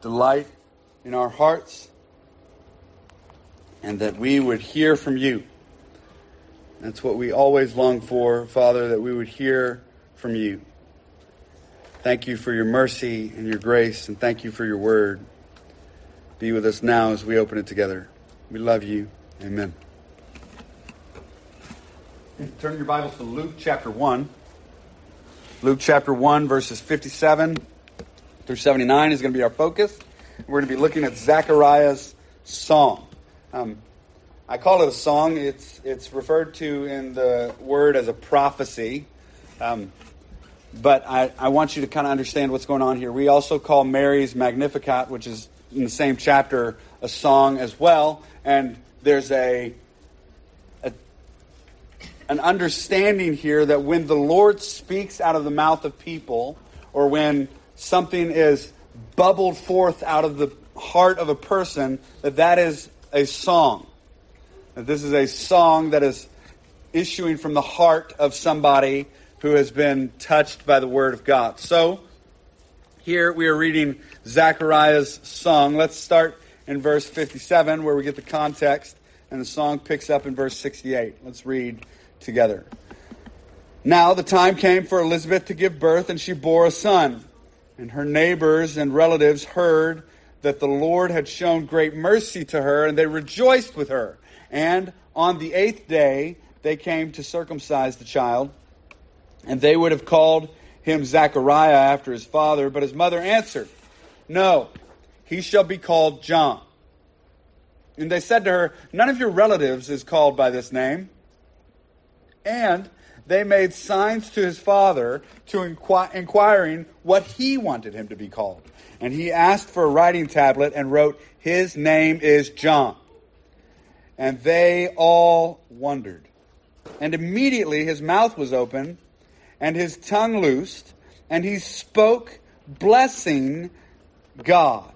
delight in our hearts and that we would hear from you. That's what we always long for, Father, that we would hear from you. Thank you for your mercy and your grace, and thank you for your word. Be with us now as we open it together. We love you. Amen. Turn your Bibles to Luke chapter 1. Luke chapter 1, verses 57 through 79 is going to be our focus. We're going to be looking at Zechariah's song. Um, I call it a song. It's it's referred to in the word as a prophecy. Um, but I, I want you to kind of understand what's going on here. We also call Mary's Magnificat, which is in the same chapter, a song as well. And there's a, a an understanding here that when the Lord speaks out of the mouth of people, or when something is bubbled forth out of the heart of a person, that that is a song. That this is a song that is issuing from the heart of somebody who has been touched by the Word of God. So, here we are reading Zechariah's song. Let's start in verse 57, where we get the context, and the song picks up in verse 68. Let's read together. Now the time came for Elizabeth to give birth, and she bore a son. And her neighbors and relatives heard that the Lord had shown great mercy to her, and they rejoiced with her. And on the eighth day, they came to circumcise the child. And they would have called him Zechariah after his father, but his mother answered, No, he shall be called John. And they said to her, None of your relatives is called by this name. And they made signs to his father to inqu- inquiring what he wanted him to be called. And he asked for a writing tablet and wrote, His name is John. And they all wondered. And immediately his mouth was open and his tongue loosed, and he spoke, blessing God.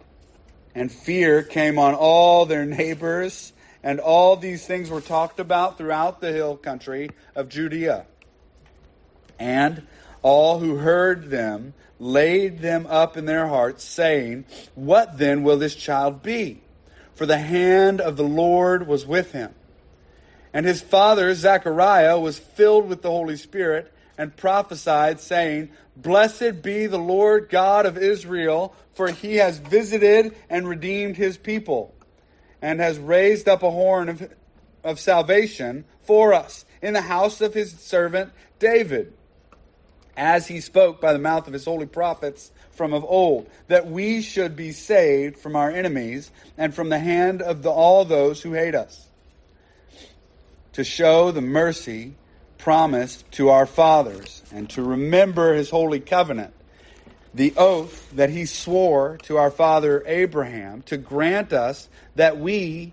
And fear came on all their neighbors, and all these things were talked about throughout the hill country of Judea. And all who heard them laid them up in their hearts, saying, What then will this child be? For the hand of the Lord was with him. And his father, Zechariah, was filled with the Holy Spirit and prophesied, saying, Blessed be the Lord God of Israel, for he has visited and redeemed his people, and has raised up a horn of, of salvation for us in the house of his servant David, as he spoke by the mouth of his holy prophets from of old, that we should be saved from our enemies and from the hand of the, all those who hate us, to show the mercy promised to our fathers and to remember his holy covenant, the oath that he swore to our father Abraham to grant us that we,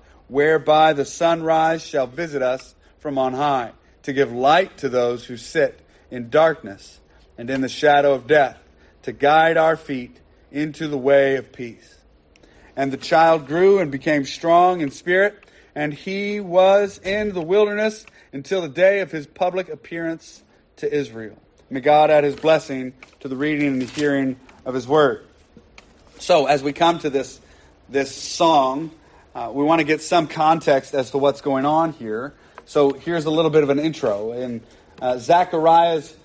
whereby the sunrise shall visit us from on high, to give light to those who sit in darkness and in the shadow of death, to guide our feet into the way of peace. And the child grew and became strong in spirit, and he was in the wilderness until the day of his public appearance to Israel. May God add his blessing to the reading and the hearing of his word. So, as we come to this, this song, uh, we want to get some context as to what's going on here. So, here's a little bit of an intro. And uh, Zechariah's,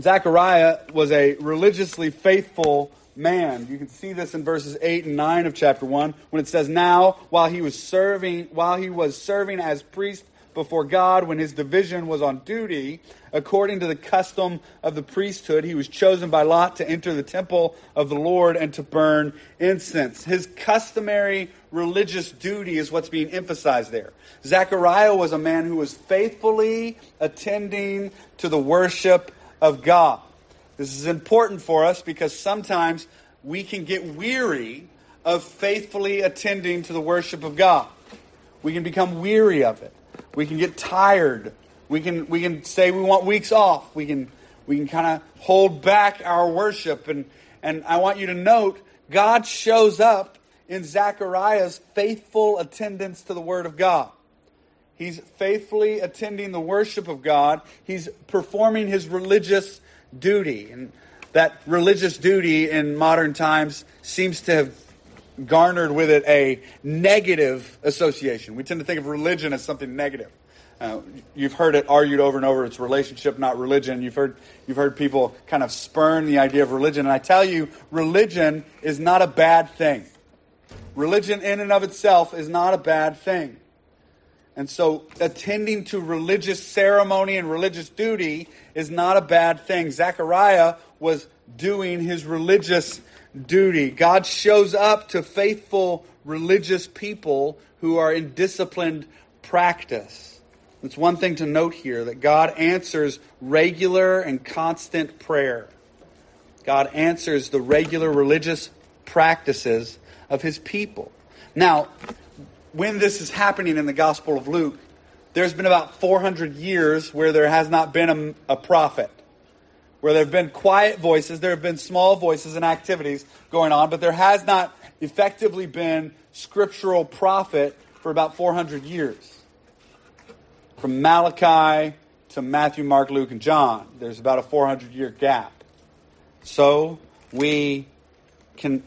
Zechariah was a religiously faithful man. You can see this in verses 8 and 9 of chapter 1 when it says, Now, while he was serving, while he was serving as priest before God when his division was on duty. According to the custom of the priesthood, he was chosen by Lot to enter the temple of the Lord and to burn incense. His customary religious duty is what's being emphasized there. Zechariah was a man who was faithfully attending to the worship of God. This is important for us because sometimes we can get weary of faithfully attending to the worship of God. We can become weary of it. We can get tired. We can we can say we want weeks off. We can we can kind of hold back our worship and and I want you to note God shows up in Zechariah's faithful attendance to the word of God. He's faithfully attending the worship of God. He's performing his religious duty. And that religious duty in modern times seems to have garnered with it a negative association. We tend to think of religion as something negative. Uh, you've heard it argued over and over. It's relationship, not religion. You've heard you've heard people kind of spurn the idea of religion, and I tell you, religion is not a bad thing. Religion, in and of itself, is not a bad thing. And so, attending to religious ceremony and religious duty is not a bad thing. Zechariah was doing his religious duty. God shows up to faithful religious people who are in disciplined practice. It's one thing to note here that God answers regular and constant prayer. God answers the regular religious practices of his people. Now, when this is happening in the Gospel of Luke, there's been about 400 years where there has not been a, a prophet where there have been quiet voices, there have been small voices and activities going on, but there has not effectively been scriptural prophet for about 400 years. From Malachi to Matthew, Mark, Luke, and John, there's about a 400 year gap. So we can,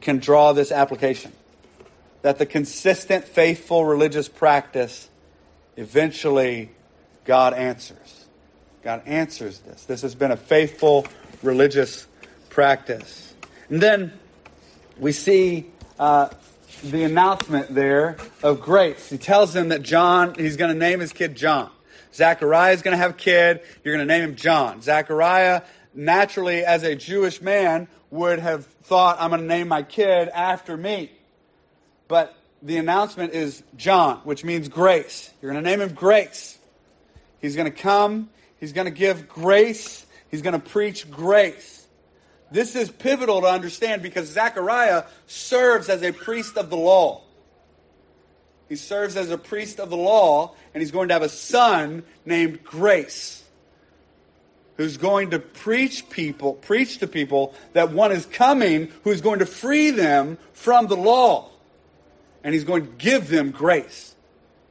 can draw this application that the consistent, faithful religious practice eventually God answers. God answers this. This has been a faithful religious practice. And then we see uh, the announcement there of grace. He tells them that John, he's going to name his kid John. Zechariah is going to have a kid. You're going to name him John. Zechariah, naturally, as a Jewish man, would have thought, I'm going to name my kid after me. But the announcement is John, which means grace. You're going to name him Grace. He's going to come. He's going to give grace. He's going to preach grace. This is pivotal to understand because Zechariah serves as a priest of the law. He serves as a priest of the law, and he's going to have a son named Grace, who's going to preach people, preach to people that one is coming who's going to free them from the law. And he's going to give them grace.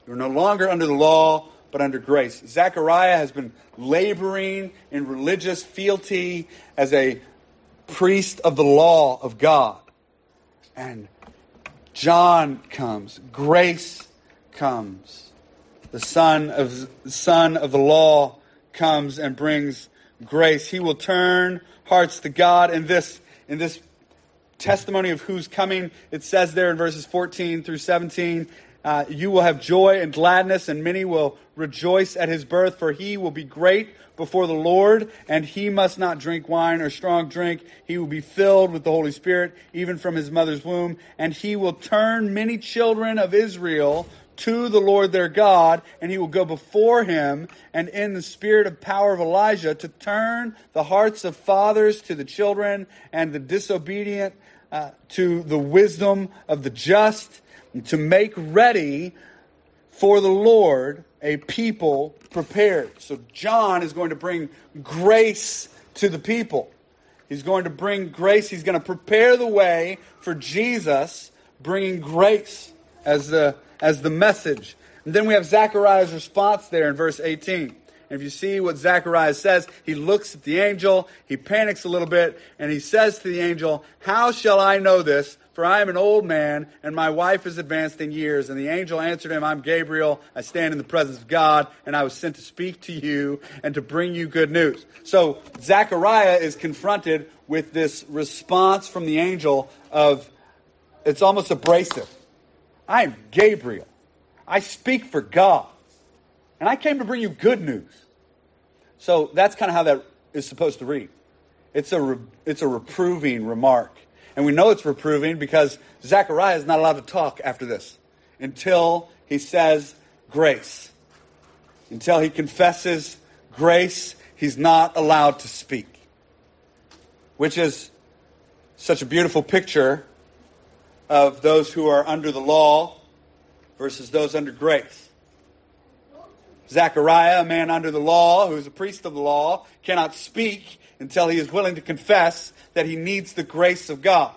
You're no longer under the law, but under grace. Zechariah has been laboring in religious fealty as a priest of the law of God. And John comes, grace comes. The son of son of the law comes and brings grace. He will turn hearts to God in this in this testimony of who's coming. It says there in verses 14 through 17, uh, you will have joy and gladness, and many will rejoice at his birth, for he will be great before the Lord, and he must not drink wine or strong drink. He will be filled with the Holy Spirit, even from his mother's womb, and he will turn many children of Israel to the Lord their God, and he will go before him and in the spirit of power of Elijah to turn the hearts of fathers to the children and the disobedient uh, to the wisdom of the just to make ready for the Lord a people prepared. So John is going to bring grace to the people. He's going to bring grace. He's going to prepare the way for Jesus, bringing grace as the, as the message. And then we have Zechariah's response there in verse 18. And if you see what Zechariah says, he looks at the angel, he panics a little bit, and he says to the angel, How shall I know this? For I am an old man, and my wife is advanced in years. And the angel answered him, I'm Gabriel. I stand in the presence of God, and I was sent to speak to you and to bring you good news. So Zechariah is confronted with this response from the angel of, it's almost abrasive. I am Gabriel. I speak for God. And I came to bring you good news. So that's kind of how that is supposed to read. It's a, re- it's a reproving remark. And we know it's reproving because Zechariah is not allowed to talk after this until he says grace. Until he confesses grace, he's not allowed to speak. Which is such a beautiful picture of those who are under the law versus those under grace. Zechariah, a man under the law, who is a priest of the law, cannot speak until he is willing to confess that he needs the grace of God.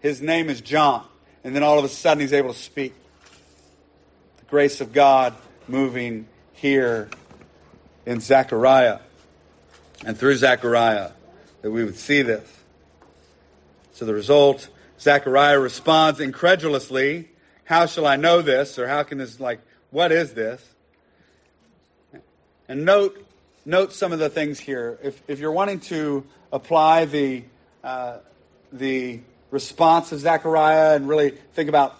His name is John. And then all of a sudden he's able to speak. The grace of God moving here in Zechariah. And through Zechariah, that we would see this. So the result, Zechariah responds incredulously, How shall I know this? Or how can this, like, what is this? And note, note some of the things here. If, if you're wanting to apply the, uh, the response of Zechariah and really think about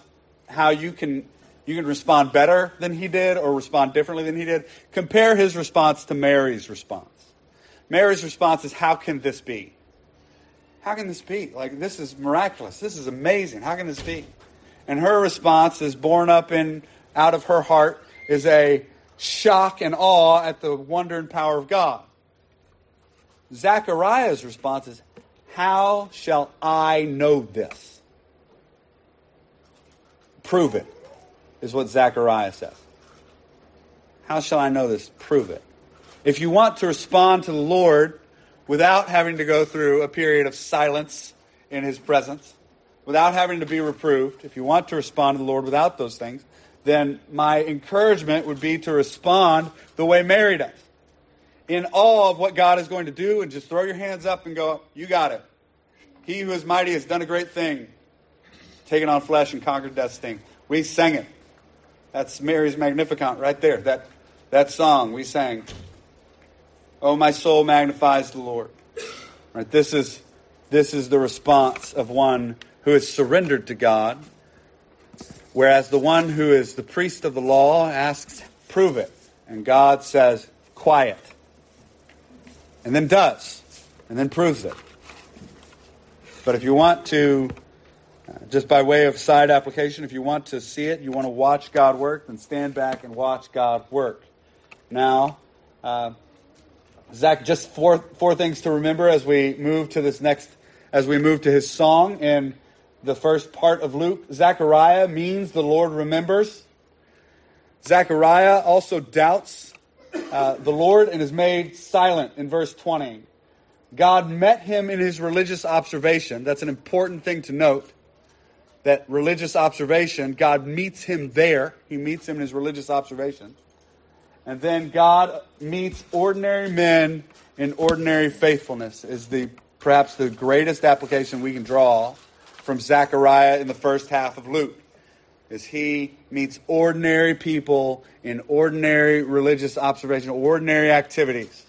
how you can, you can respond better than he did or respond differently than he did, compare his response to Mary's response. Mary's response is, How can this be? How can this be? Like, this is miraculous. This is amazing. How can this be? And her response is born up in out of her heart is a shock and awe at the wonder and power of God. Zechariah's response is, How shall I know this? Prove it, is what Zechariah says. How shall I know this? Prove it. If you want to respond to the Lord without having to go through a period of silence in his presence, without having to be reproved, if you want to respond to the Lord without those things, then my encouragement would be to respond the way Mary does. In awe of what God is going to do, and just throw your hands up and go, You got it. He who is mighty has done a great thing, taken on flesh and conquered death's sting. We sang it. That's Mary's Magnificat right there. That, that song we sang. Oh, my soul magnifies the Lord. Right, this is this is the response of one who is surrendered to God Whereas the one who is the priest of the law asks, prove it. And God says, quiet. And then does. And then proves it. But if you want to, uh, just by way of side application, if you want to see it, you want to watch God work, then stand back and watch God work. Now, uh, Zach, just four, four things to remember as we move to this next, as we move to his song. in the first part of Luke. Zechariah means the Lord remembers. Zechariah also doubts uh, the Lord and is made silent in verse 20. God met him in his religious observation. That's an important thing to note. That religious observation, God meets him there. He meets him in his religious observation. And then God meets ordinary men in ordinary faithfulness, is the perhaps the greatest application we can draw from Zechariah in the first half of Luke is he meets ordinary people in ordinary religious observation, ordinary activities.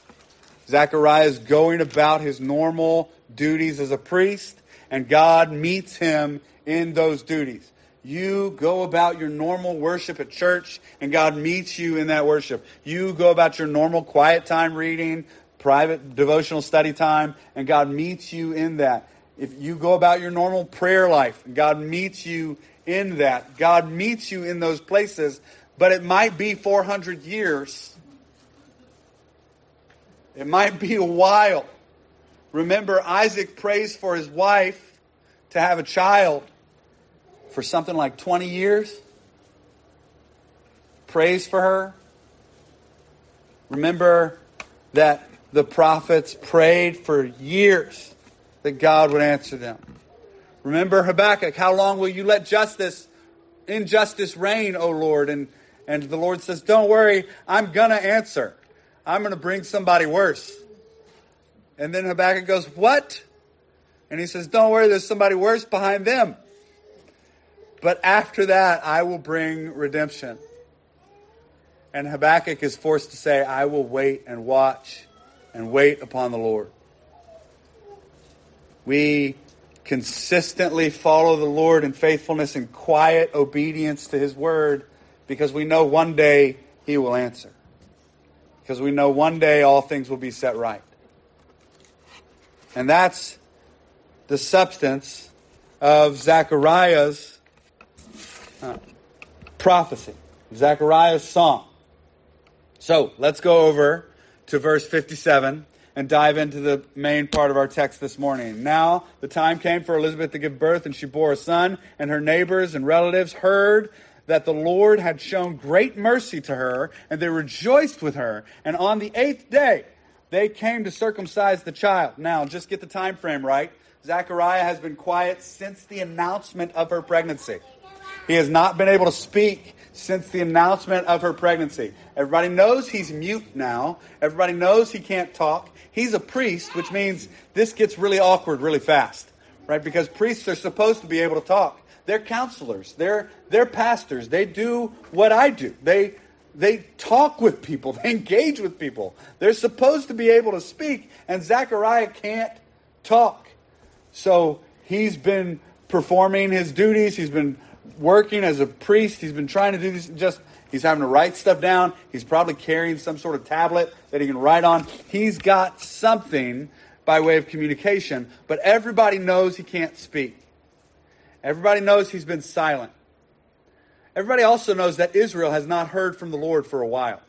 Zechariah is going about his normal duties as a priest, and God meets him in those duties. You go about your normal worship at church, and God meets you in that worship. You go about your normal quiet time reading, private devotional study time, and God meets you in that if you go about your normal prayer life, God meets you in that. God meets you in those places, but it might be 400 years. It might be a while. Remember, Isaac prays for his wife to have a child for something like 20 years. Prays for her. Remember that the prophets prayed for years that God would answer them. Remember Habakkuk, how long will you let justice, injustice reign, O Lord? And, and the Lord says, Don't worry, I'm going to answer. I'm going to bring somebody worse. And then Habakkuk goes, What? And he says, Don't worry, there's somebody worse behind them. But after that, I will bring redemption. And Habakkuk is forced to say, I will wait and watch and wait upon the Lord. We consistently follow the Lord in faithfulness and quiet obedience to His word because we know one day He will answer. Because we know one day all things will be set right. And that's the substance of Zechariah's prophecy, Zechariah's song. So let's go over to verse 57 and dive into the main part of our text this morning. Now, the time came for Elizabeth to give birth, and she bore a son, and her neighbors and relatives heard that the Lord had shown great mercy to her, and they rejoiced with her. And on the eighth day, they came to circumcise the child. Now, just get the time frame right. Zechariah has been quiet since the announcement of her pregnancy. He has not been able to speak since the announcement of her pregnancy. Everybody knows he's mute now. Everybody knows he can't talk. He's a priest, which means this gets really awkward really fast, right? Because priests are supposed to be able to talk. They're counselors. They're they're pastors. They do what I do. They they talk with people. They engage with people. They're supposed to be able to speak, and Zechariah can't talk. So he's been performing his duties. He's been working as a priest. He's been trying to do this. Just he's having to write stuff down. He's probably carrying some sort of tablet that he can write on. He's got something by way of communication, but everybody knows he can't speak. Everybody knows he's been silent. Everybody also knows that Israel has not heard from the Lord for a while.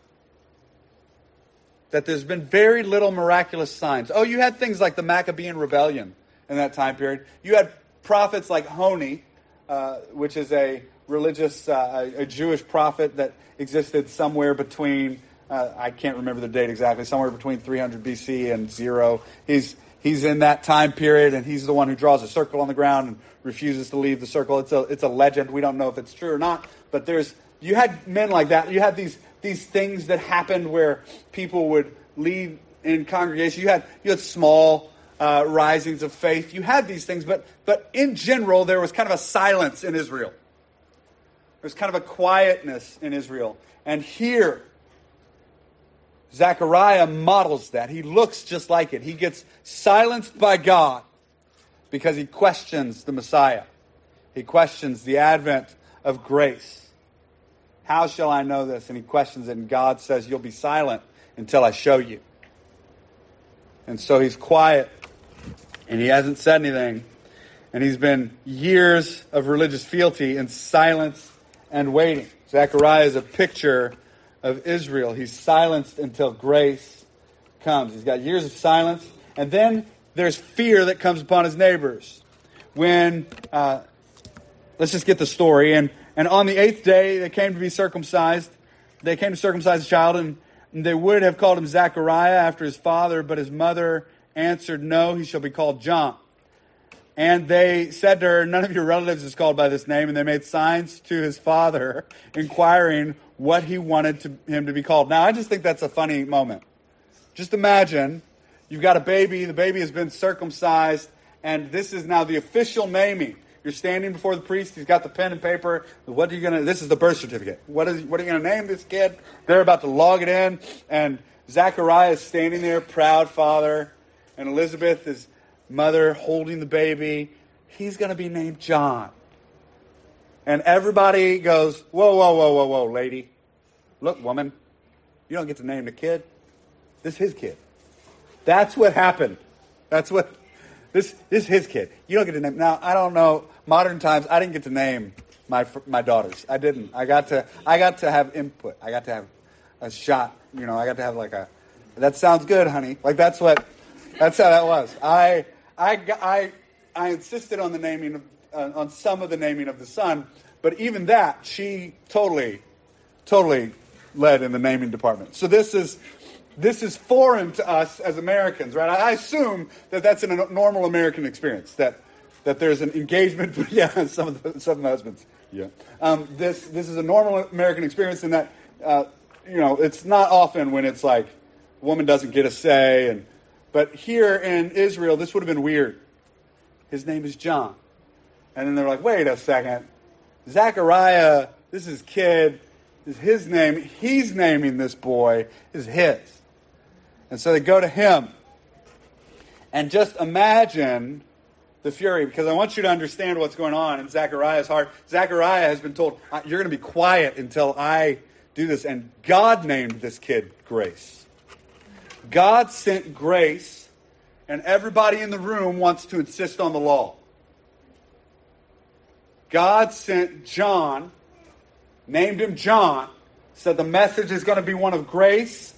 That there's been very little miraculous signs. Oh, you had things like the Maccabean rebellion in that time period. You had prophets like Honi, uh, which is a religious, uh, a Jewish prophet that existed somewhere between, uh, I can't remember the date exactly, somewhere between 300 BC and zero. He's, he's in that time period, and he's the one who draws a circle on the ground and refuses to leave the circle. It's a, it's a legend. We don't know if it's true or not, but there's, you had men like that. You had these, these things that happened where people would leave in congregation. You had, you had small, uh, risings of faith. You had these things, but, but in general, there was kind of a silence in Israel. There's kind of a quietness in Israel. And here, Zechariah models that. He looks just like it. He gets silenced by God because he questions the Messiah. He questions the advent of grace. How shall I know this? And he questions it, and God says, You'll be silent until I show you. And so he's quiet and he hasn't said anything. And he's been years of religious fealty in silence and waiting. Zechariah is a picture of Israel. He's silenced until grace comes. He's got years of silence. And then there's fear that comes upon his neighbors. When, uh, let's just get the story. And, and on the eighth day, they came to be circumcised. They came to circumcise the child, and, and they would have called him Zechariah after his father, but his mother answered, No, he shall be called John. And they said to her, None of your relatives is called by this name. And they made signs to his father, inquiring what he wanted to, him to be called. Now, I just think that's a funny moment. Just imagine you've got a baby, the baby has been circumcised, and this is now the official naming. You're standing before the priest, he's got the pen and paper. What are you to, this is the birth certificate. What, is, what are you going to name this kid? They're about to log it in, and Zechariah is standing there, proud father and Elizabeth, is mother, holding the baby. He's going to be named John. And everybody goes, Whoa, whoa, whoa, whoa, whoa, lady. Look, woman, you don't get to name the kid. This is his kid. That's what happened. That's what this, this is his kid. You don't get to name. Now I don't know. Modern times, I didn't get to name my my daughters. I didn't. I got to I got to have input. I got to have a shot. You know, I got to have like a. That sounds good, honey. Like that's what that's how that was. I, I, I, I insisted on the naming of, uh, on some of the naming of the son, but even that, she totally, totally led in the naming department. So this is, this is foreign to us as Americans, right? I assume that that's a normal American experience, that, that there's an engagement, yeah, some of the, some of the husbands, yeah. Um, this, this is a normal American experience in that, uh, you know, it's not often when it's like, woman doesn't get a say and but here in Israel, this would have been weird. His name is John. And then they're like, wait a second. Zechariah, this is kid, this is his name. He's naming this boy. Is his. And so they go to him. And just imagine the fury, because I want you to understand what's going on in Zechariah's heart. Zechariah has been told, You're going to be quiet until I do this. And God named this kid Grace. God sent grace, and everybody in the room wants to insist on the law. God sent John, named him John, said the message is going to be one of grace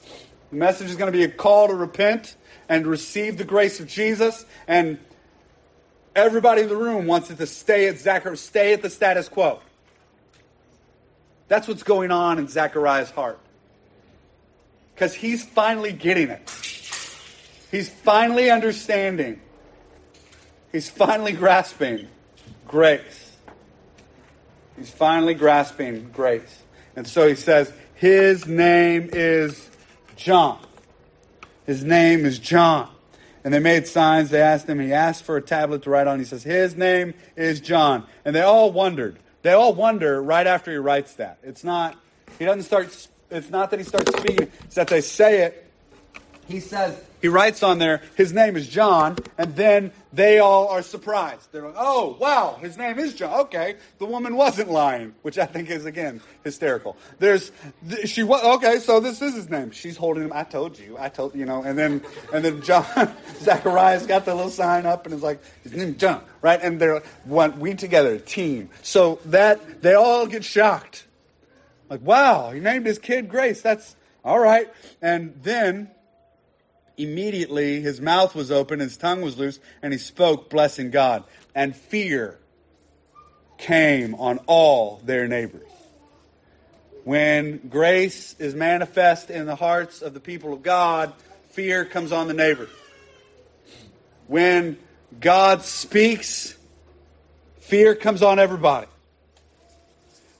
The message is going to be a call to repent and receive the grace of Jesus. And everybody in the room wants it to stay at Zachar, stay at the status quo. That's what's going on in Zechariah's heart. Because he's finally getting it. He's finally understanding. He's finally grasping grace. He's finally grasping grace. And so he says, His name is John. His name is John. And they made signs. They asked him. He asked for a tablet to write on. He says, His name is John. And they all wondered. They all wonder right after he writes that. It's not, he doesn't start, it's not that he starts speaking, it's that they say it. He says, he writes on there, his name is John, and then they all are surprised. They're like, oh, wow, his name is John. Okay, the woman wasn't lying, which I think is, again, hysterical. There's, she was, okay, so this is his name. She's holding him, I told you, I told, you know, and then, and then John, Zacharias got the little sign up and is like, his name John, right? And they're, one, we together, team. So that, they all get shocked. Like, wow, he named his kid Grace. That's, all right. And then, Immediately his mouth was open, his tongue was loose, and he spoke, blessing God. And fear came on all their neighbors. When grace is manifest in the hearts of the people of God, fear comes on the neighbor. When God speaks, fear comes on everybody.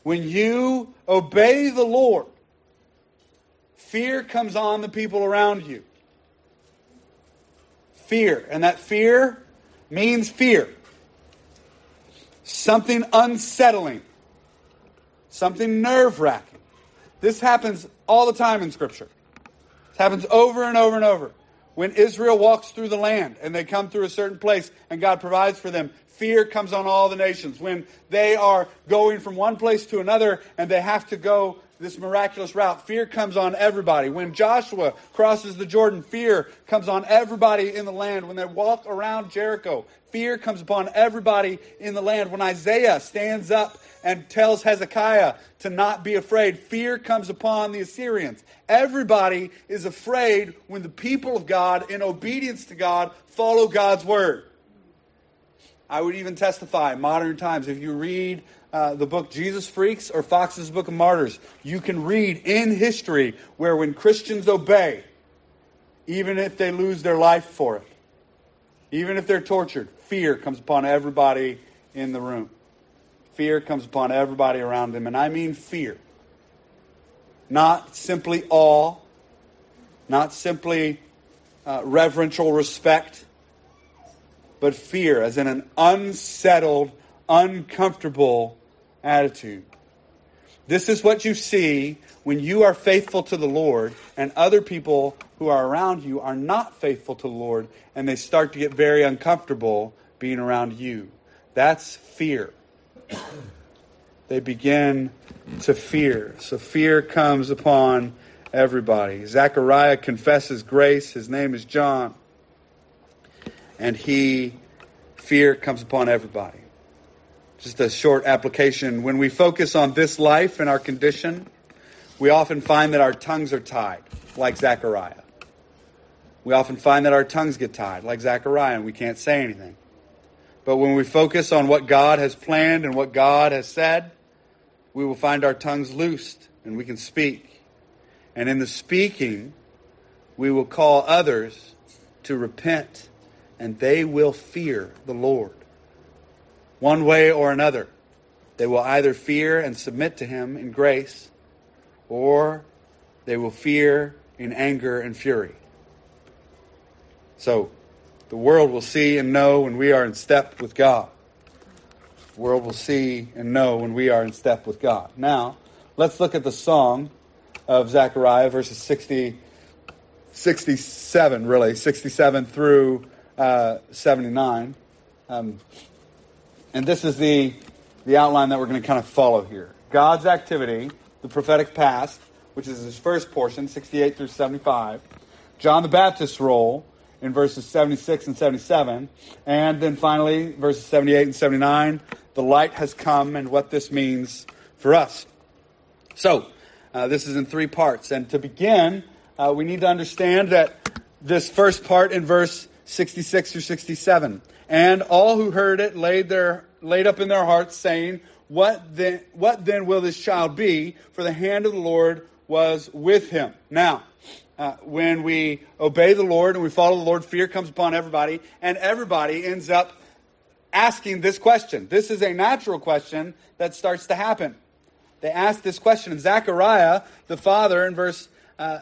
When you obey the Lord, fear comes on the people around you fear. And that fear means fear. Something unsettling, something nerve wracking. This happens all the time in Scripture. It happens over and over and over. When Israel walks through the land and they come through a certain place and God provides for them, fear comes on all the nations. When they are going from one place to another and they have to go this miraculous route, fear comes on everybody. When Joshua crosses the Jordan, fear comes on everybody in the land. When they walk around Jericho, fear comes upon everybody in the land. When Isaiah stands up and tells Hezekiah to not be afraid, fear comes upon the Assyrians. Everybody is afraid when the people of God, in obedience to God, follow God's word. I would even testify, modern times, if you read uh, the book Jesus Freaks or Fox's Book of Martyrs, you can read in history where when Christians obey, even if they lose their life for it, even if they're tortured, fear comes upon everybody in the room. Fear comes upon everybody around them. And I mean fear. Not simply awe, not simply uh, reverential respect, but fear, as in an unsettled, uncomfortable attitude. This is what you see when you are faithful to the Lord and other people who are around you are not faithful to the Lord and they start to get very uncomfortable being around you. That's fear. they begin to fear. So fear comes upon everybody. Zechariah confesses grace. His name is John. And he, fear comes upon everybody. Just a short application. When we focus on this life and our condition, we often find that our tongues are tied, like Zechariah. We often find that our tongues get tied, like Zechariah, and we can't say anything. But when we focus on what God has planned and what God has said, we will find our tongues loosed and we can speak. And in the speaking, we will call others to repent and they will fear the Lord one way or another. They will either fear and submit to him in grace, or they will fear in anger and fury. So, the world will see and know when we are in step with God. The world will see and know when we are in step with God. Now, let's look at the song of Zechariah, verses 60, 67, really, 67 through uh, 79. Um, and this is the, the outline that we're going to kind of follow here. God's activity, the prophetic past, which is his first portion, 68 through 75. John the Baptist's role in verses 76 and 77. And then finally, verses 78 and 79, the light has come and what this means for us. So, uh, this is in three parts. And to begin, uh, we need to understand that this first part in verse 66 through 67. And all who heard it laid, their, laid up in their hearts, saying, what then, what then will this child be? For the hand of the Lord was with him. Now, uh, when we obey the Lord and we follow the Lord, fear comes upon everybody, and everybody ends up asking this question. This is a natural question that starts to happen. They ask this question, and Zechariah, the father, in verse uh,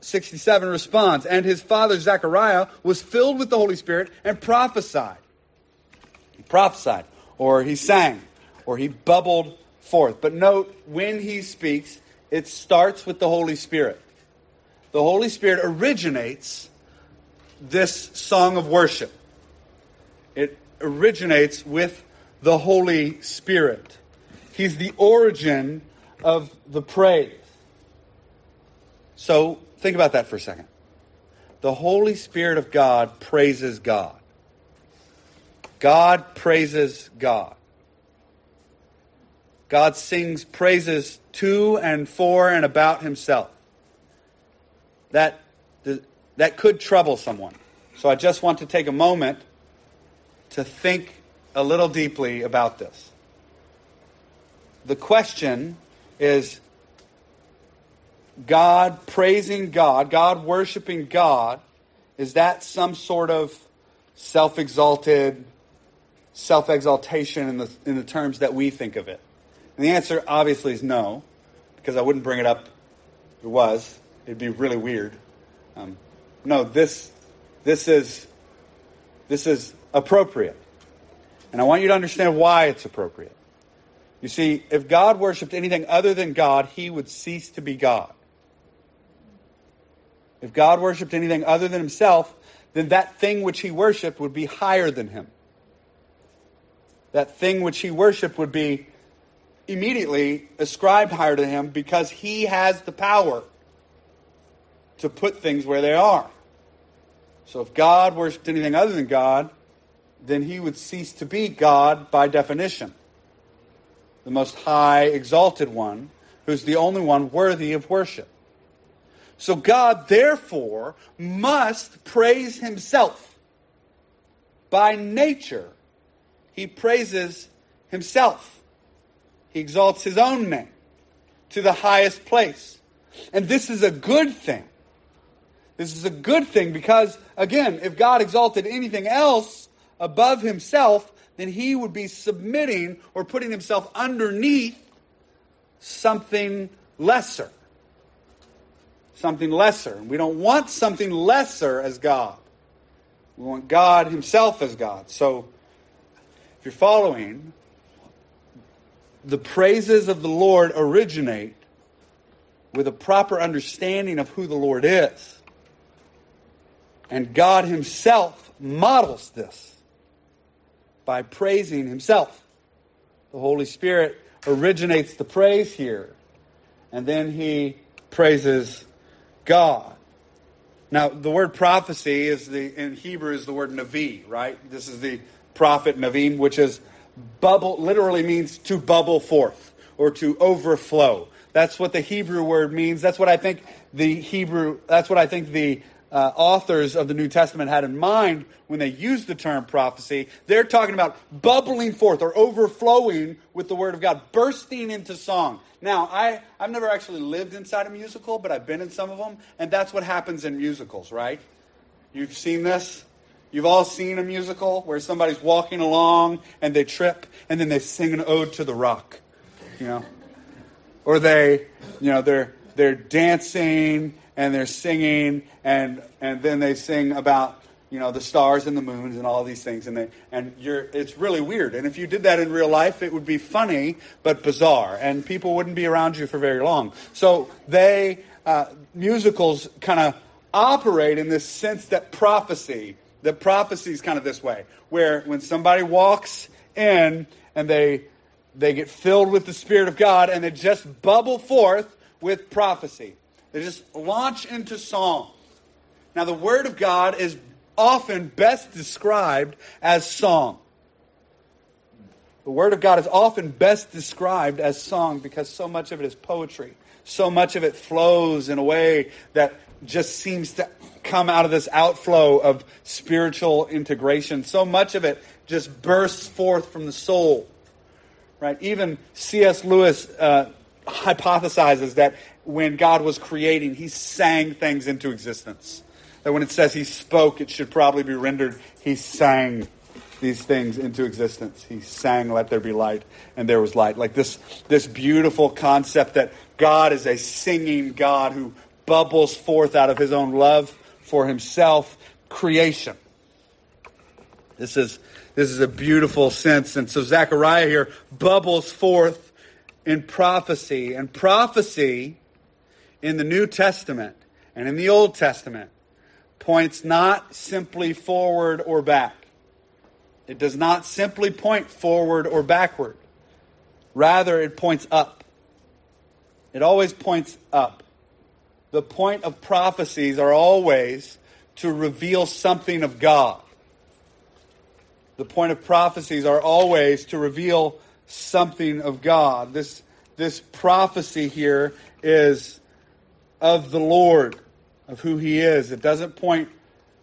67, responds, And his father, Zechariah, was filled with the Holy Spirit and prophesied. He prophesied, or he sang, or he bubbled forth. But note, when he speaks, it starts with the Holy Spirit. The Holy Spirit originates this song of worship. It originates with the Holy Spirit. He's the origin of the praise. So think about that for a second. The Holy Spirit of God praises God. God praises God. God sings praises to and for and about himself. That, that could trouble someone. So I just want to take a moment to think a little deeply about this. The question is God praising God, God worshiping God, is that some sort of self exalted, self exaltation in the, in the terms that we think of it? And the answer obviously is no, because I wouldn't bring it up if it was. It'd be really weird. Um, no, this, this, is, this is appropriate. And I want you to understand why it's appropriate. You see, if God worshiped anything other than God, he would cease to be God. If God worshiped anything other than himself, then that thing which he worshiped would be higher than him. That thing which he worshiped would be immediately ascribed higher to him because he has the power to put things where they are. So if God worshiped anything other than God, then he would cease to be God by definition. The most high, exalted one, who's the only one worthy of worship. So God, therefore, must praise himself. By nature, he praises himself. He exalts his own name to the highest place. And this is a good thing. This is a good thing because, again, if God exalted anything else above himself, then he would be submitting or putting himself underneath something lesser something lesser. We don't want something lesser as God. We want God Himself as God. So, if you're following, the praises of the Lord originate with a proper understanding of who the Lord is. And God Himself models this by praising Himself. The Holy Spirit originates the praise here, and then He praises God. Now, the word prophecy is the in Hebrew is the word navi, right? This is the prophet Navim, which is bubble, literally means to bubble forth or to overflow. That's what the Hebrew word means. That's what I think the Hebrew. That's what I think the uh, authors of the New Testament had in mind when they used the term prophecy. They're talking about bubbling forth or overflowing with the Word of God, bursting into song. Now, I, I've never actually lived inside a musical, but I've been in some of them, and that's what happens in musicals, right? You've seen this? You've all seen a musical where somebody's walking along and they trip and then they sing an ode to the rock, you know? Or they, you know, they're, they're dancing and they're singing, and and then they sing about you know the stars and the moons and all these things, and they and you're it's really weird. And if you did that in real life, it would be funny but bizarre, and people wouldn't be around you for very long. So they uh, musicals kind of operate in this sense that prophecy, that prophecy is kind of this way, where when somebody walks in and they they get filled with the Spirit of God and they just bubble forth with prophecy. They just launch into song. Now, the Word of God is often best described as song. The Word of God is often best described as song because so much of it is poetry. So much of it flows in a way that just seems to come out of this outflow of spiritual integration. So much of it just bursts forth from the soul. Right? Even C.S. Lewis uh, hypothesizes that when God was creating, he sang things into existence. That when it says he spoke, it should probably be rendered he sang these things into existence. He sang, Let there be light, and there was light. Like this, this beautiful concept that God is a singing God who bubbles forth out of his own love for himself, creation. This is, this is a beautiful sense. And so Zechariah here bubbles forth in prophecy. And prophecy in the New Testament and in the Old Testament points not simply forward or back. It does not simply point forward or backward. Rather, it points up. It always points up. The point of prophecies are always to reveal something of God. The point of prophecies are always to reveal something of God. This, this prophecy here is of the Lord, of who He is. It doesn't point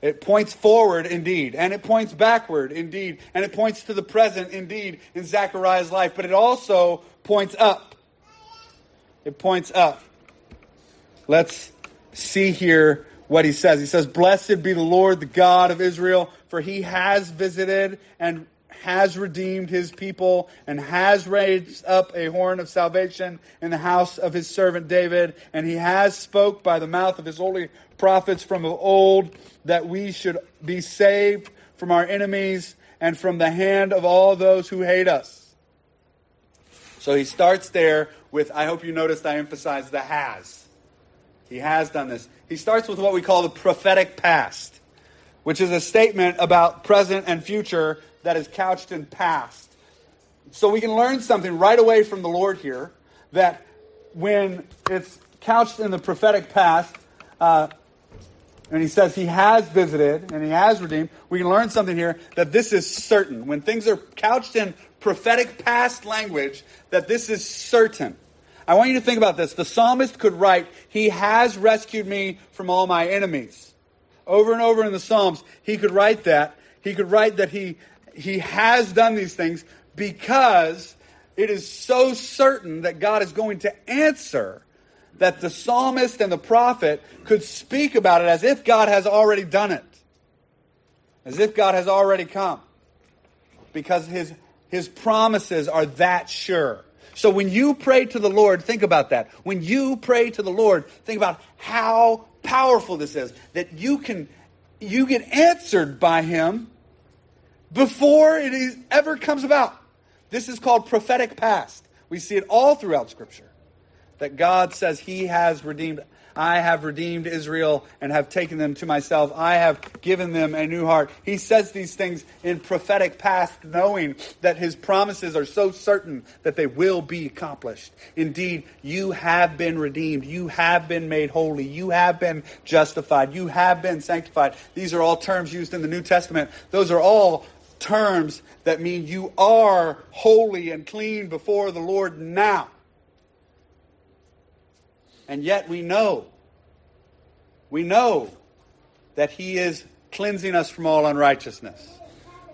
it points forward indeed, and it points backward indeed, and it points to the present indeed in Zechariah's life, but it also points up. It points up. Let's see here what he says. He says, Blessed be the Lord, the God of Israel, for he has visited and has redeemed his people and has raised up a horn of salvation in the house of his servant David, and he has spoke by the mouth of his holy prophets from of old that we should be saved from our enemies and from the hand of all those who hate us. So he starts there with, I hope you noticed I emphasized the has. He has done this. He starts with what we call the prophetic past, which is a statement about present and future that is couched in past. So we can learn something right away from the Lord here that when it's couched in the prophetic past, uh, and he says he has visited and he has redeemed, we can learn something here that this is certain. When things are couched in prophetic past language, that this is certain. I want you to think about this. The psalmist could write, He has rescued me from all my enemies. Over and over in the Psalms, he could write that. He could write that he, he has done these things because it is so certain that God is going to answer that the psalmist and the prophet could speak about it as if God has already done it, as if God has already come, because his, his promises are that sure. So when you pray to the Lord, think about that. When you pray to the Lord, think about how powerful this is that you can you get answered by him before it is, ever comes about. This is called prophetic past. We see it all throughout scripture that God says He has redeemed. I have redeemed Israel and have taken them to myself. I have given them a new heart. He says these things in prophetic past, knowing that his promises are so certain that they will be accomplished. Indeed, you have been redeemed. You have been made holy. You have been justified. You have been sanctified. These are all terms used in the New Testament. Those are all terms that mean you are holy and clean before the Lord now. And yet we know, we know that He is cleansing us from all unrighteousness.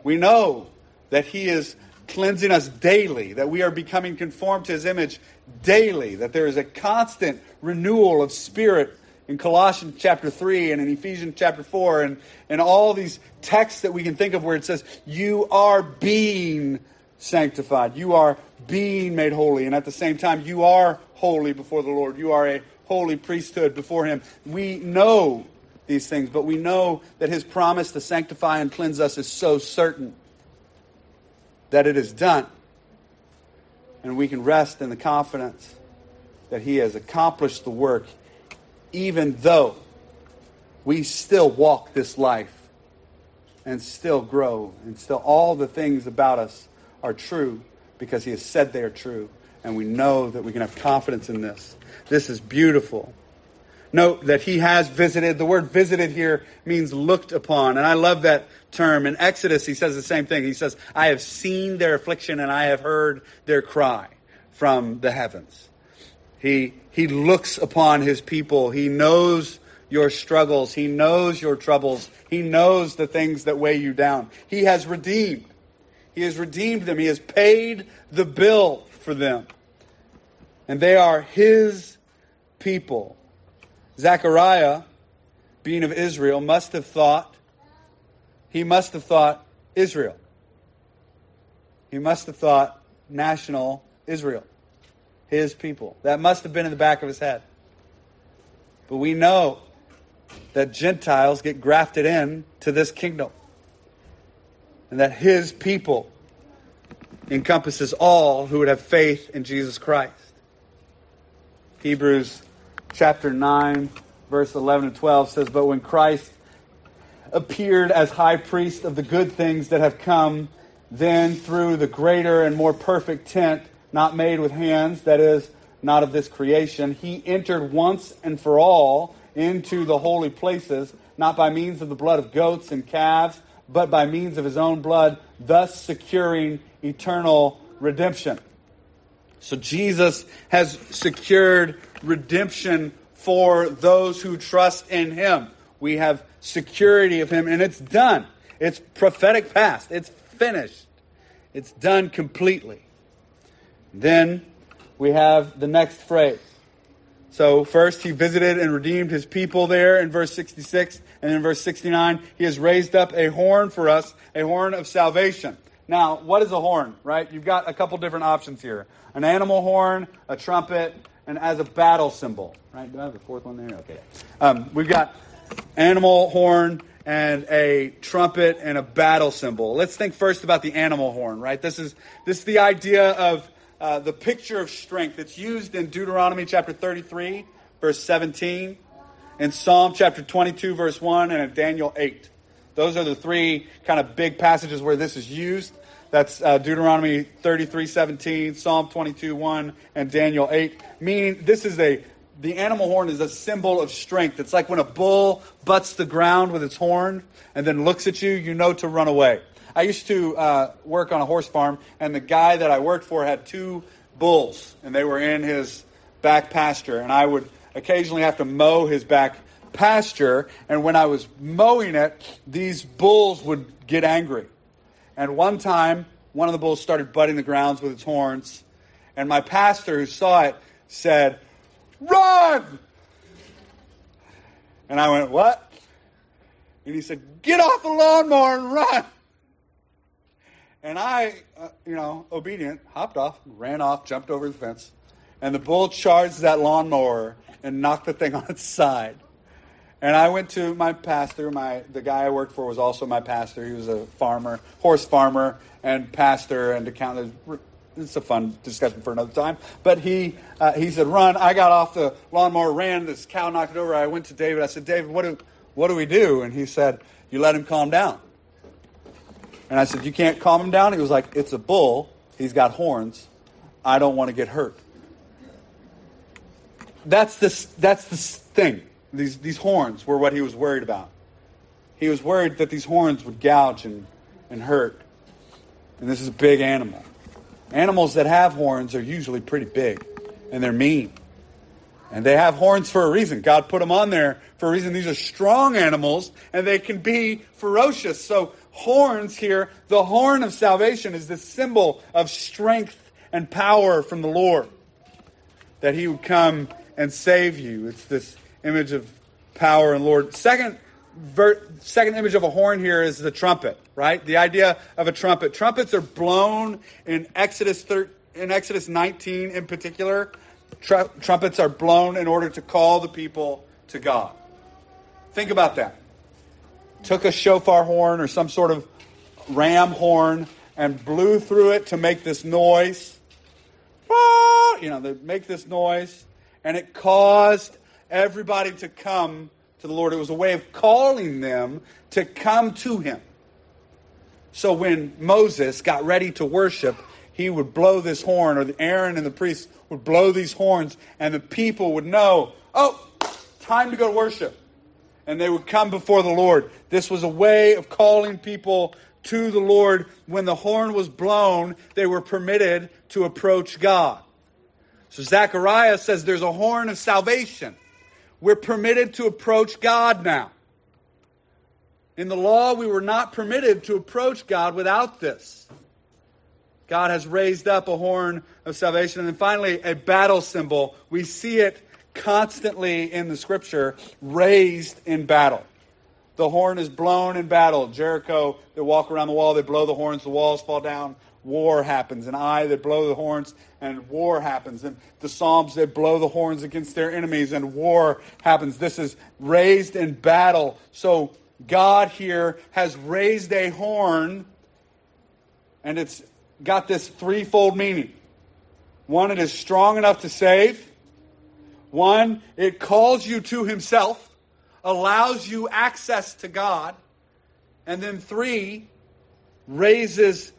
We know that He is cleansing us daily, that we are becoming conformed to His image daily, that there is a constant renewal of spirit in Colossians chapter 3 and in Ephesians chapter 4 and, and all these texts that we can think of where it says, You are being sanctified. You are being made holy. And at the same time, you are holy before the Lord. You are a holy priesthood before Him. We know these things, but we know that His promise to sanctify and cleanse us is so certain that it is done. And we can rest in the confidence that He has accomplished the work, even though we still walk this life and still grow, and still all the things about us are true because He has said they are true and we know that we can have confidence in this. This is beautiful. Note that he has visited. The word visited here means looked upon. And I love that term. In Exodus, he says the same thing. He says, I have seen their affliction and I have heard their cry from the heavens. He, he looks upon his people. He knows your struggles. He knows your troubles. He knows the things that weigh you down. He has redeemed. He has redeemed them. He has paid the bill for them. And they are his people. Zechariah, being of Israel, must have thought, he must have thought Israel. He must have thought national Israel, his people. That must have been in the back of his head. But we know that Gentiles get grafted in to this kingdom. And that his people encompasses all who would have faith in Jesus Christ. Hebrews chapter 9, verse 11 and 12 says, But when Christ appeared as high priest of the good things that have come, then through the greater and more perfect tent, not made with hands, that is, not of this creation, he entered once and for all into the holy places, not by means of the blood of goats and calves, but by means of his own blood, thus securing eternal redemption. So Jesus has secured redemption for those who trust in him. We have security of him, and it's done. It's prophetic past. It's finished. It's done completely. Then we have the next phrase. So, first, he visited and redeemed his people there in verse 66. And in verse 69, he has raised up a horn for us, a horn of salvation. Now, what is a horn, right? You've got a couple different options here an animal horn, a trumpet, and as a battle symbol, right? Do I have a fourth one there? Okay. Um, we've got animal horn and a trumpet and a battle symbol. Let's think first about the animal horn, right? This is this is the idea of uh, the picture of strength. It's used in Deuteronomy chapter 33, verse 17, in Psalm chapter 22, verse 1, and in Daniel 8. Those are the three kind of big passages where this is used. That's uh, Deuteronomy 33, 17, Psalm 22, 1, and Daniel 8. Meaning, this is a, the animal horn is a symbol of strength. It's like when a bull butts the ground with its horn and then looks at you, you know to run away. I used to uh, work on a horse farm, and the guy that I worked for had two bulls, and they were in his back pasture, and I would occasionally have to mow his back pasture. And when I was mowing it, these bulls would get angry. And one time, one of the bulls started butting the grounds with its horns, and my pastor, who saw it, said, Run! And I went, What? And he said, Get off the lawnmower and run! And I, uh, you know, obedient, hopped off, ran off, jumped over the fence. And the bull charged that lawnmower and knocked the thing on its side. And I went to my pastor. My the guy I worked for was also my pastor. He was a farmer, horse farmer, and pastor and accountant. It's a fun discussion for another time. But he uh, he said, "Run!" I got off the lawnmower, ran. This cow knocked it over. I went to David. I said, "David, what do what do we do?" And he said, "You let him calm down." And I said, You can't calm him down? He was like, It's a bull. He's got horns. I don't want to get hurt. That's the, that's the thing. These, these horns were what he was worried about. He was worried that these horns would gouge and, and hurt. And this is a big animal. Animals that have horns are usually pretty big and they're mean. And they have horns for a reason. God put them on there for a reason. These are strong animals and they can be ferocious. So horns here, the horn of salvation is the symbol of strength and power from the Lord. That he would come and save you. It's this image of power and Lord. Second, ver- second image of a horn here is the trumpet, right? The idea of a trumpet. Trumpets are blown in Exodus thir- in Exodus 19 in particular. Tr- trumpets are blown in order to call the people to God. Think about that took a shofar horn or some sort of ram horn and blew through it to make this noise. Ah, you know, they make this noise, and it caused everybody to come to the Lord. It was a way of calling them to come to Him. So when Moses got ready to worship, he would blow this horn, or Aaron and the priests would blow these horns, and the people would know, oh, time to go to worship. And they would come before the Lord. This was a way of calling people to the Lord. When the horn was blown, they were permitted to approach God. So Zechariah says there's a horn of salvation. We're permitted to approach God now. In the law, we were not permitted to approach God without this. God has raised up a horn of salvation. And then finally, a battle symbol. We see it constantly in the scripture, raised in battle. The horn is blown in battle. Jericho, they walk around the wall, they blow the horns, the walls fall down, war happens. And I that blow the horns, and war happens. And the Psalms, that blow the horns against their enemies, and war happens. This is raised in battle. So God here has raised a horn, and it's got this threefold meaning. One, it is strong enough to save. One, it calls you to Himself, allows you access to God. And then three, raises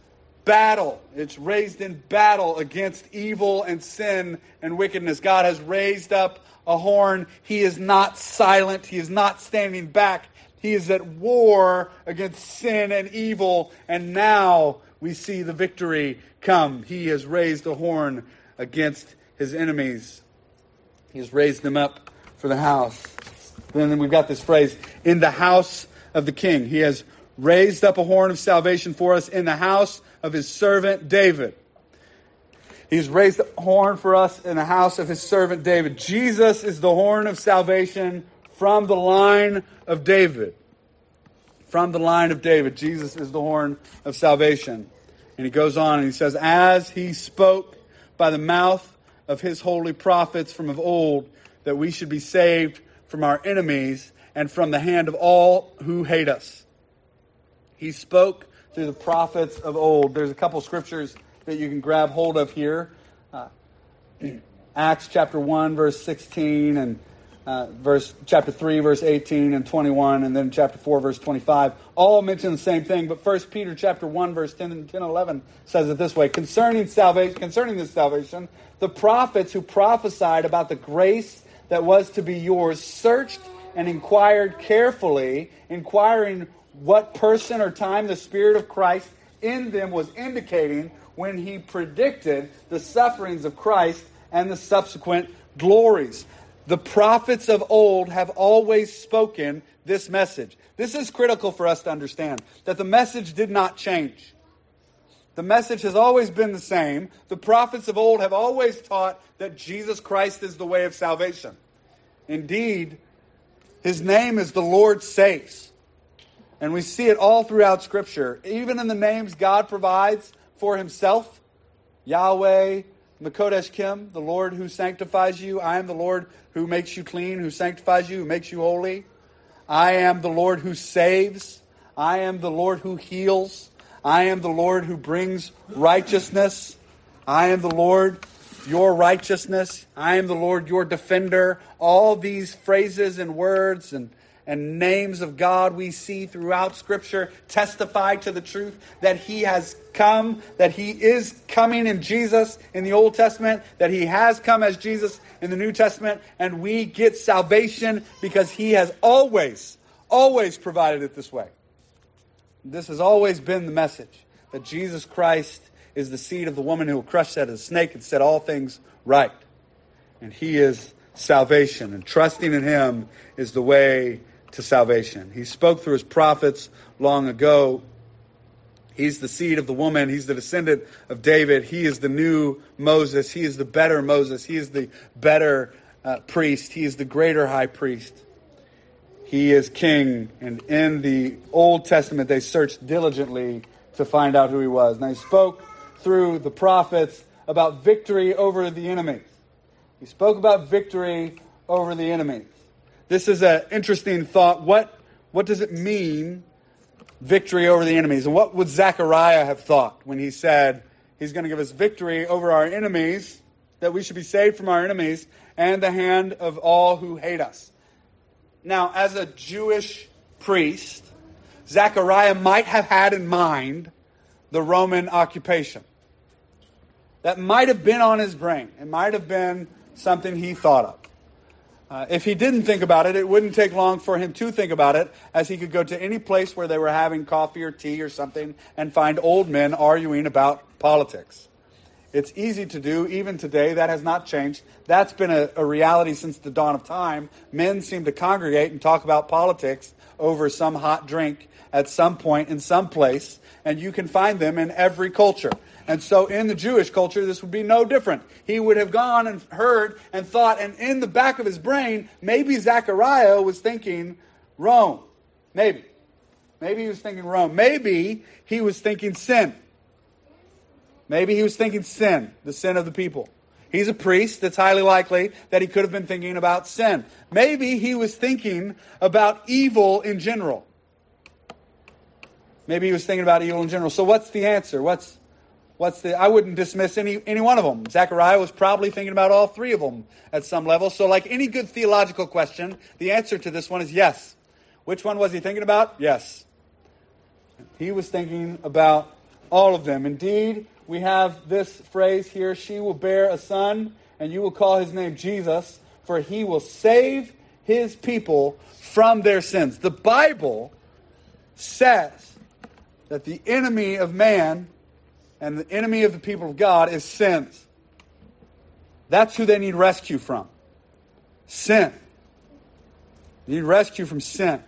battle. It's raised in battle against evil and sin and wickedness. God has raised up a horn. He is not silent, He is not standing back. He is at war against sin and evil, and now we see the victory come. He has raised a horn against his enemies. He has raised them up for the house. then we've got this phrase, in the house of the king. He has raised up a horn of salvation for us in the house of his servant David. He's raised a horn for us in the house of his servant David. Jesus is the horn of salvation from the line of David. From the line of David. Jesus is the horn of salvation. And he goes on and he says, As he spoke by the mouth of his holy prophets from of old, that we should be saved from our enemies and from the hand of all who hate us. He spoke through the prophets of old. There's a couple scriptures that you can grab hold of here. Uh, Acts chapter 1, verse 16, and uh, verse chapter 3 verse 18 and 21 and then chapter 4 verse 25 all mention the same thing but first peter chapter 1 verse 10 and 10 11 says it this way concerning salvation concerning this salvation the prophets who prophesied about the grace that was to be yours searched and inquired carefully inquiring what person or time the spirit of christ in them was indicating when he predicted the sufferings of christ and the subsequent glories the prophets of old have always spoken this message. This is critical for us to understand that the message did not change. The message has always been the same. The prophets of old have always taught that Jesus Christ is the way of salvation. Indeed, his name is the Lord saves. And we see it all throughout Scripture. Even in the names God provides for himself Yahweh, Mekoddishkem, the Lord who sanctifies you. I am the Lord who makes you clean, who sanctifies you, who makes you holy. I am the Lord who saves. I am the Lord who heals. I am the Lord who brings righteousness. I am the Lord your righteousness. I am the Lord your defender. All these phrases and words and and names of God we see throughout Scripture testify to the truth that He has come, that He is coming in Jesus in the Old Testament, that He has come as Jesus in the New Testament, and we get salvation because He has always, always provided it this way. This has always been the message that Jesus Christ is the seed of the woman who crushed that as a snake and set all things right. And He is salvation, and trusting in Him is the way to salvation. He spoke through his prophets long ago. He's the seed of the woman. He's the descendant of David. He is the new Moses. He is the better Moses. He is the better uh, priest. He is the greater high priest. He is king. And in the Old Testament, they searched diligently to find out who he was. And he spoke through the prophets about victory over the enemy. He spoke about victory over the enemies. This is an interesting thought. What, what does it mean, victory over the enemies? And what would Zechariah have thought when he said he's going to give us victory over our enemies, that we should be saved from our enemies, and the hand of all who hate us? Now, as a Jewish priest, Zechariah might have had in mind the Roman occupation. That might have been on his brain. It might have been something he thought of. Uh, if he didn't think about it, it wouldn't take long for him to think about it, as he could go to any place where they were having coffee or tea or something and find old men arguing about politics. It's easy to do, even today. That has not changed. That's been a, a reality since the dawn of time. Men seem to congregate and talk about politics over some hot drink at some point in some place, and you can find them in every culture. And so in the Jewish culture, this would be no different. He would have gone and heard and thought, and in the back of his brain, maybe Zechariah was thinking Rome. Maybe. Maybe he was thinking Rome. Maybe he was thinking sin. Maybe he was thinking sin, the sin of the people. He's a priest. It's highly likely that he could have been thinking about sin. Maybe he was thinking about evil in general. Maybe he was thinking about evil in general. So what's the answer? What's what's the I wouldn't dismiss any any one of them. Zechariah was probably thinking about all three of them at some level. So like any good theological question, the answer to this one is yes. Which one was he thinking about? Yes. He was thinking about all of them. Indeed, we have this phrase here, she will bear a son and you will call his name Jesus, for he will save his people from their sins. The Bible says that the enemy of man and the enemy of the people of God is sins. That's who they need rescue from. Sin. They need rescue from sin.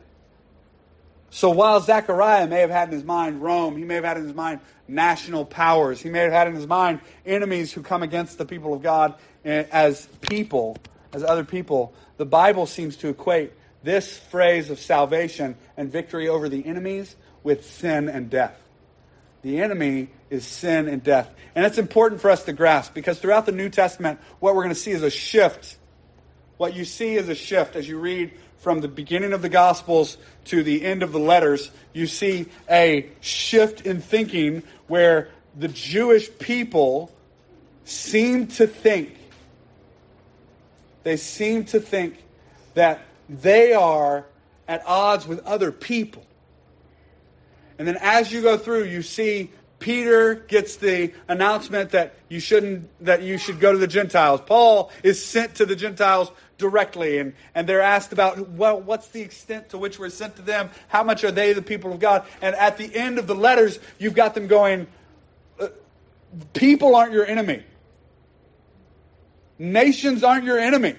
So while Zechariah may have had in his mind Rome, he may have had in his mind national powers, he may have had in his mind enemies who come against the people of God eh, as people, as other people, the Bible seems to equate this phrase of salvation and victory over the enemies with sin and death. The enemy is sin and death. And it's important for us to grasp because throughout the New Testament, what we're going to see is a shift. What you see is a shift as you read from the beginning of the Gospels to the end of the letters. You see a shift in thinking where the Jewish people seem to think, they seem to think that they are at odds with other people. And then as you go through, you see Peter gets the announcement that you shouldn't that you should go to the Gentiles. Paul is sent to the Gentiles directly, and, and they're asked about well, what's the extent to which we're sent to them? How much are they the people of God? And at the end of the letters, you've got them going, uh, people aren't your enemy. Nations aren't your enemy.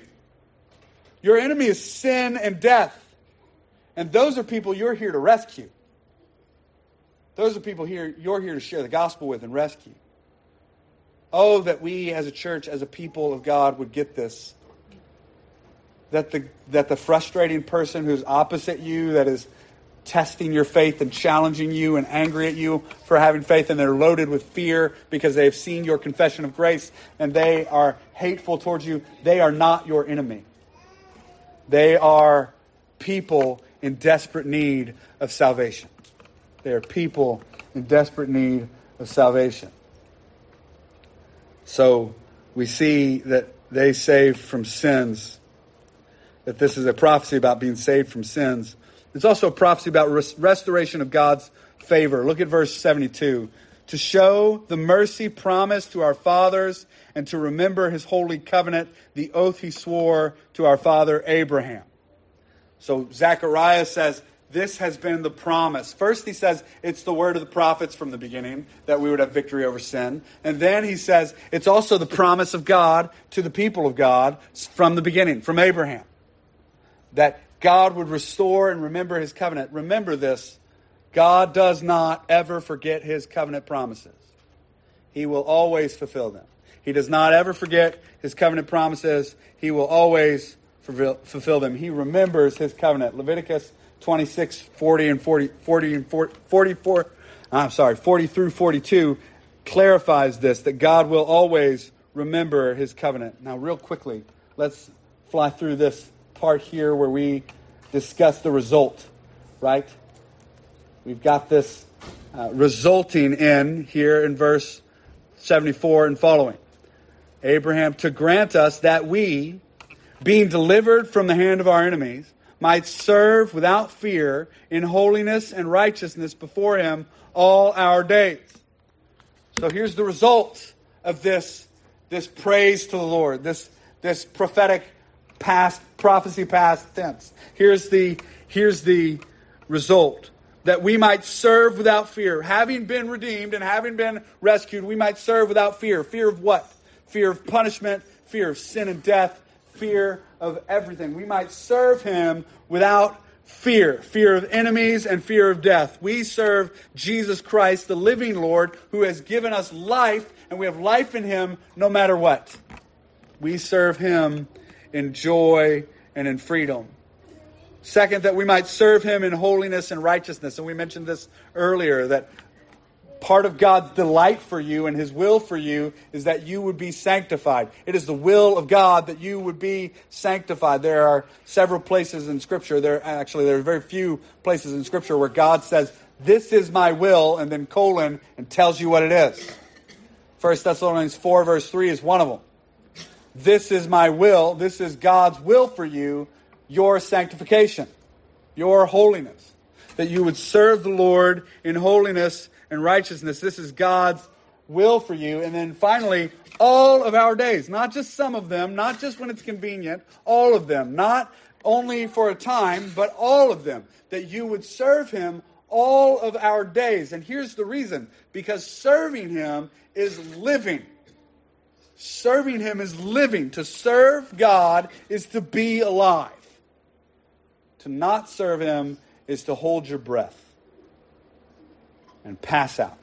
Your enemy is sin and death. And those are people you're here to rescue. Those are people here you're here to share the gospel with and rescue. Oh, that we as a church, as a people of God, would get this. That the, that the frustrating person who's opposite you, that is testing your faith and challenging you and angry at you for having faith, and they're loaded with fear because they have seen your confession of grace and they are hateful towards you, they are not your enemy. They are people in desperate need of salvation. They are people in desperate need of salvation. So we see that they saved from sins, that this is a prophecy about being saved from sins. It's also a prophecy about res- restoration of God's favor. Look at verse 72. To show the mercy promised to our fathers and to remember his holy covenant, the oath he swore to our father Abraham. So Zechariah says, this has been the promise. First, he says it's the word of the prophets from the beginning that we would have victory over sin. And then he says it's also the promise of God to the people of God from the beginning, from Abraham. That God would restore and remember his covenant. Remember this God does not ever forget his covenant promises, he will always fulfill them. He does not ever forget his covenant promises, he will always fulfill them. He remembers his covenant. Leviticus 26, 40 and 40, 40 and 40, 44, I'm sorry, 40 through 42 clarifies this that God will always remember his covenant. Now, real quickly, let's fly through this part here where we discuss the result, right? We've got this uh, resulting in here in verse 74 and following. Abraham to grant us that we, being delivered from the hand of our enemies, might serve without fear in holiness and righteousness before him all our days. So here's the result of this, this praise to the Lord, this, this prophetic past prophecy past tense. Here's the here's the result that we might serve without fear. Having been redeemed and having been rescued, we might serve without fear. Fear of what? Fear of punishment, fear of sin and death, fear of everything. We might serve him without fear fear of enemies and fear of death. We serve Jesus Christ, the living Lord, who has given us life, and we have life in him no matter what. We serve him in joy and in freedom. Second, that we might serve him in holiness and righteousness. And we mentioned this earlier that part of God's delight for you and his will for you is that you would be sanctified. It is the will of God that you would be sanctified. There are several places in scripture, there actually there are very few places in scripture where God says, "This is my will," and then colon and tells you what it is. 1 Thessalonians 4 verse 3 is one of them. This is my will. This is God's will for you your sanctification, your holiness, that you would serve the Lord in holiness and righteousness. This is God's will for you. And then finally, all of our days, not just some of them, not just when it's convenient, all of them, not only for a time, but all of them, that you would serve Him all of our days. And here's the reason because serving Him is living. Serving Him is living. To serve God is to be alive. To not serve Him is to hold your breath and pass out.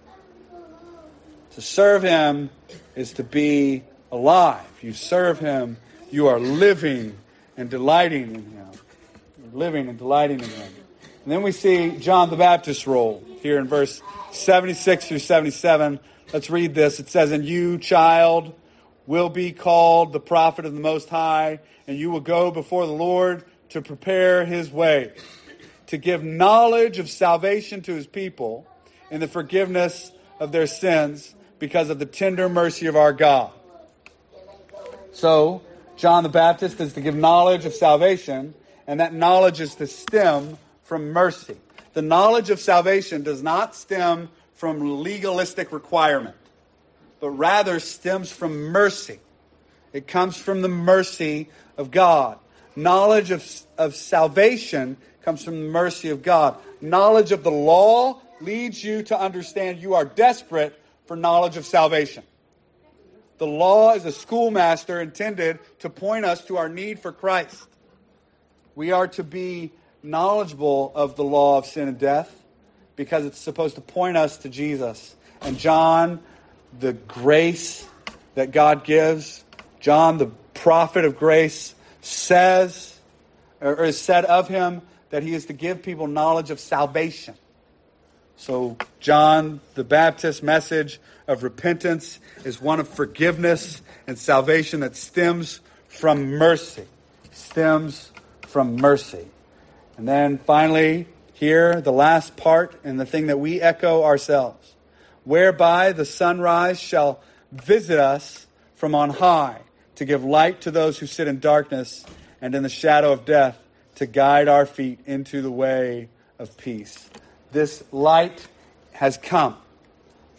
To serve Him is to be alive. You serve Him, you are living and delighting in Him. You're living and delighting in Him. And then we see John the Baptist's role here in verse 76 through 77. Let's read this. It says, And you, child, will be called the prophet of the Most High, and you will go before the Lord to prepare his way, to give knowledge of salvation to his people in the forgiveness of their sins because of the tender mercy of our God. So, John the Baptist is to give knowledge of salvation, and that knowledge is to stem from mercy. The knowledge of salvation does not stem from legalistic requirement, but rather stems from mercy. It comes from the mercy of God. Knowledge of, of salvation comes from the mercy of God. Knowledge of the law leads you to understand you are desperate for knowledge of salvation. The law is a schoolmaster intended to point us to our need for Christ. We are to be knowledgeable of the law of sin and death because it's supposed to point us to Jesus. And John, the grace that God gives, John, the prophet of grace, says, or is said of him, that he is to give people knowledge of salvation. So, John the Baptist's message of repentance is one of forgiveness and salvation that stems from mercy. Stems from mercy. And then finally, here, the last part, and the thing that we echo ourselves whereby the sunrise shall visit us from on high to give light to those who sit in darkness and in the shadow of death, to guide our feet into the way of peace. This light has come.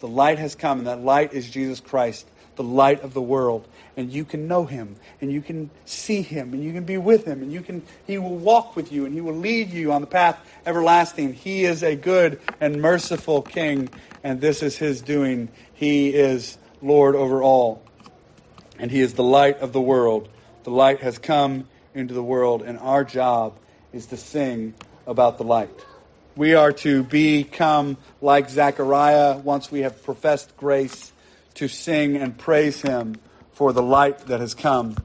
The light has come, and that light is Jesus Christ, the light of the world. And you can know him, and you can see him, and you can be with him, and you can he will walk with you, and he will lead you on the path everlasting. He is a good and merciful king, and this is his doing. He is Lord over all and He is the light of the world. The light has come into the world, and our job is to sing about the light. We are to become like Zechariah once we have professed grace to sing and praise Him for the light that has come